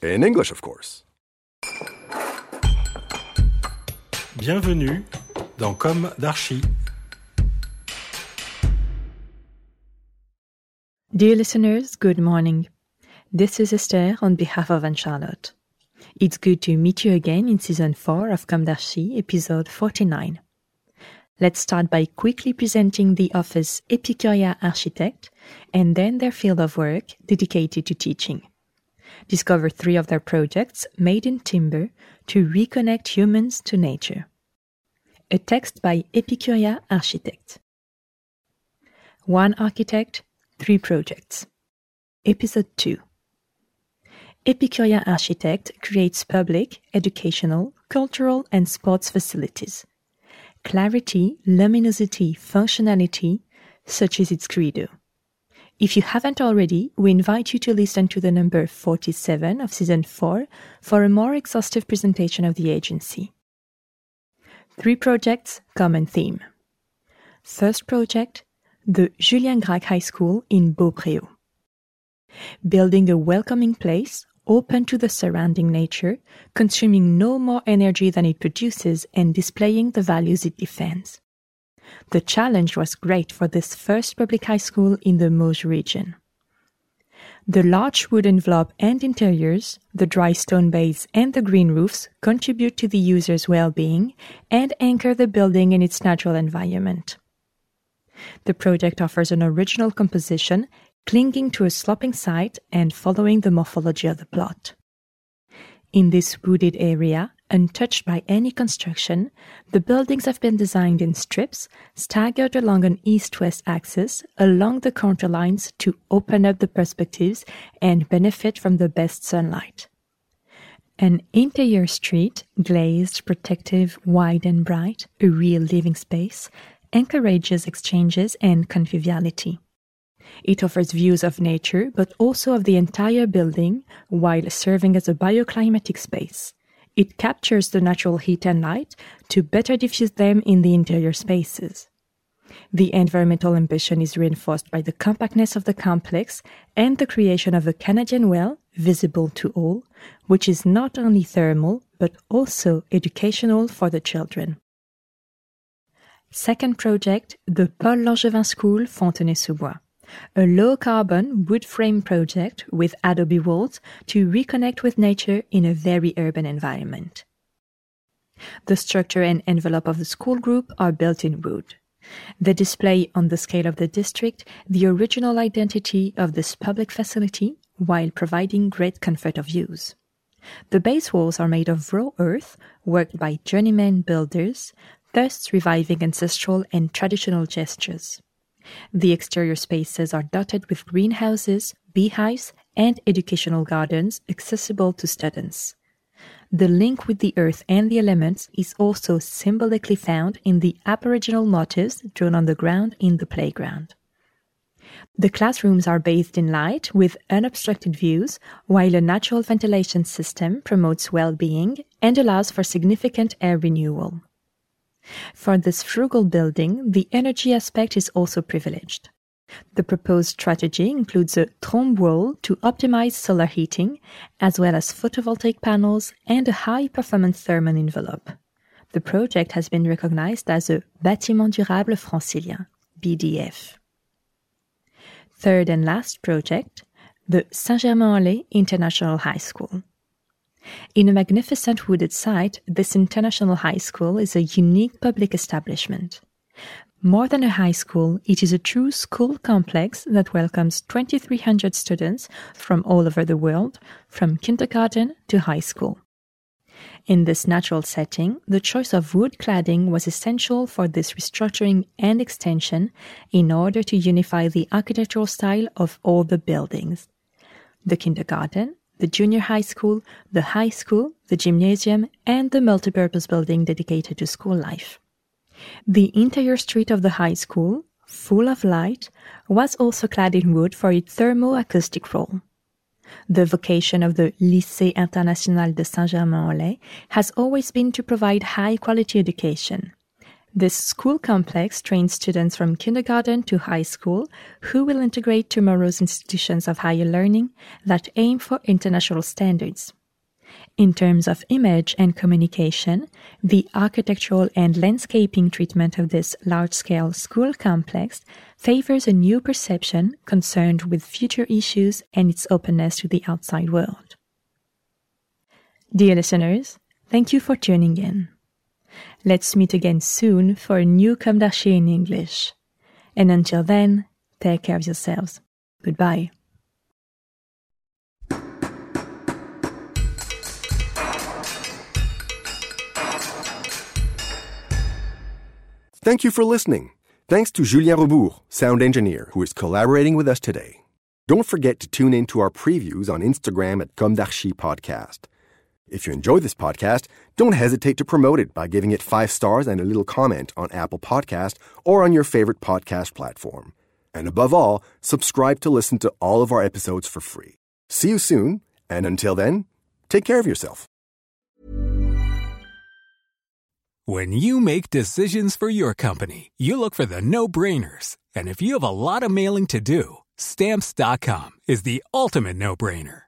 In English, of course. Bienvenue dans Comme d'Archi. Dear listeners, good morning. This is Esther on behalf of Anne Charlotte. It's good to meet you again in season 4 of Comme d'Archi, episode 49. Let's start by quickly presenting the office Epicuria Architect and then their field of work dedicated to teaching. Discover three of their projects made in timber to reconnect humans to nature. A text by Epicuria Architect. One architect, three projects. Episode 2 Epicuria Architect creates public, educational, cultural, and sports facilities. Clarity, luminosity, functionality, such is its credo. If you haven't already, we invite you to listen to the number 47 of season 4 for a more exhaustive presentation of the agency. Three projects, common theme. First project, the Julien Gracq High School in Beaupréau. Building a welcoming place, open to the surrounding nature, consuming no more energy than it produces, and displaying the values it defends. The challenge was great for this first public high school in the Mauges region. The large wood envelope and interiors, the dry stone base and the green roofs contribute to the user's well-being and anchor the building in its natural environment. The project offers an original composition, clinging to a sloping site and following the morphology of the plot. In this wooded area, untouched by any construction, the buildings have been designed in strips, staggered along an east-west axis, along the contour lines to open up the perspectives and benefit from the best sunlight. An interior street, glazed, protective, wide and bright, a real living space, encourages exchanges and conviviality. It offers views of nature, but also of the entire building, while serving as a bioclimatic space. It captures the natural heat and light to better diffuse them in the interior spaces. The environmental ambition is reinforced by the compactness of the complex and the creation of a Canadian well, visible to all, which is not only thermal, but also educational for the children. Second project, the Paul Langevin School, Fontenay-sous-Bois. A low carbon wood frame project with adobe walls to reconnect with nature in a very urban environment. The structure and envelope of the school group are built in wood. They display on the scale of the district the original identity of this public facility while providing great comfort of use. The base walls are made of raw earth worked by journeyman builders, thus reviving ancestral and traditional gestures. The exterior spaces are dotted with greenhouses, beehives, and educational gardens accessible to students. The link with the earth and the elements is also symbolically found in the Aboriginal motifs drawn on the ground in the playground. The classrooms are bathed in light with unobstructed views, while a natural ventilation system promotes well-being and allows for significant air renewal. For this frugal building, the energy aspect is also privileged. The proposed strategy includes a trombe wall to optimize solar heating, as well as photovoltaic panels and a high performance thermal envelope. The project has been recognized as a Bâtiment Durable Francilien, BDF. Third and last project, the Saint-Germain-en-Laye International High School. In a magnificent wooded site, this international high school is a unique public establishment. More than a high school, it is a true school complex that welcomes 2,300 students from all over the world, from kindergarten to high school. In this natural setting, the choice of wood cladding was essential for this restructuring and extension in order to unify the architectural style of all the buildings. The kindergarten, the junior high school, the high school, the gymnasium, and the multipurpose building dedicated to school life. The interior street of the high school, full of light, was also clad in wood for its thermoacoustic role. The vocation of the Lycée International de Saint-Germain-en-Laye has always been to provide high quality education. This school complex trains students from kindergarten to high school who will integrate tomorrow's institutions of higher learning that aim for international standards. In terms of image and communication, the architectural and landscaping treatment of this large scale school complex favors a new perception concerned with future issues and its openness to the outside world. Dear listeners, thank you for tuning in. Let's meet again soon for a new d'Archi in English. And until then, take care of yourselves. Goodbye. Thank you for listening. Thanks to Julien Rebours, sound engineer, who is collaborating with us today. Don't forget to tune in to our previews on Instagram at Comme d'Archi Podcast. If you enjoy this podcast, don't hesitate to promote it by giving it five stars and a little comment on Apple Podcast or on your favorite podcast platform. And above all, subscribe to listen to all of our episodes for free. See you soon, and until then, take care of yourself. When you make decisions for your company, you look for the no-brainers. And if you have a lot of mailing to do, stamps.com is the ultimate no-brainer.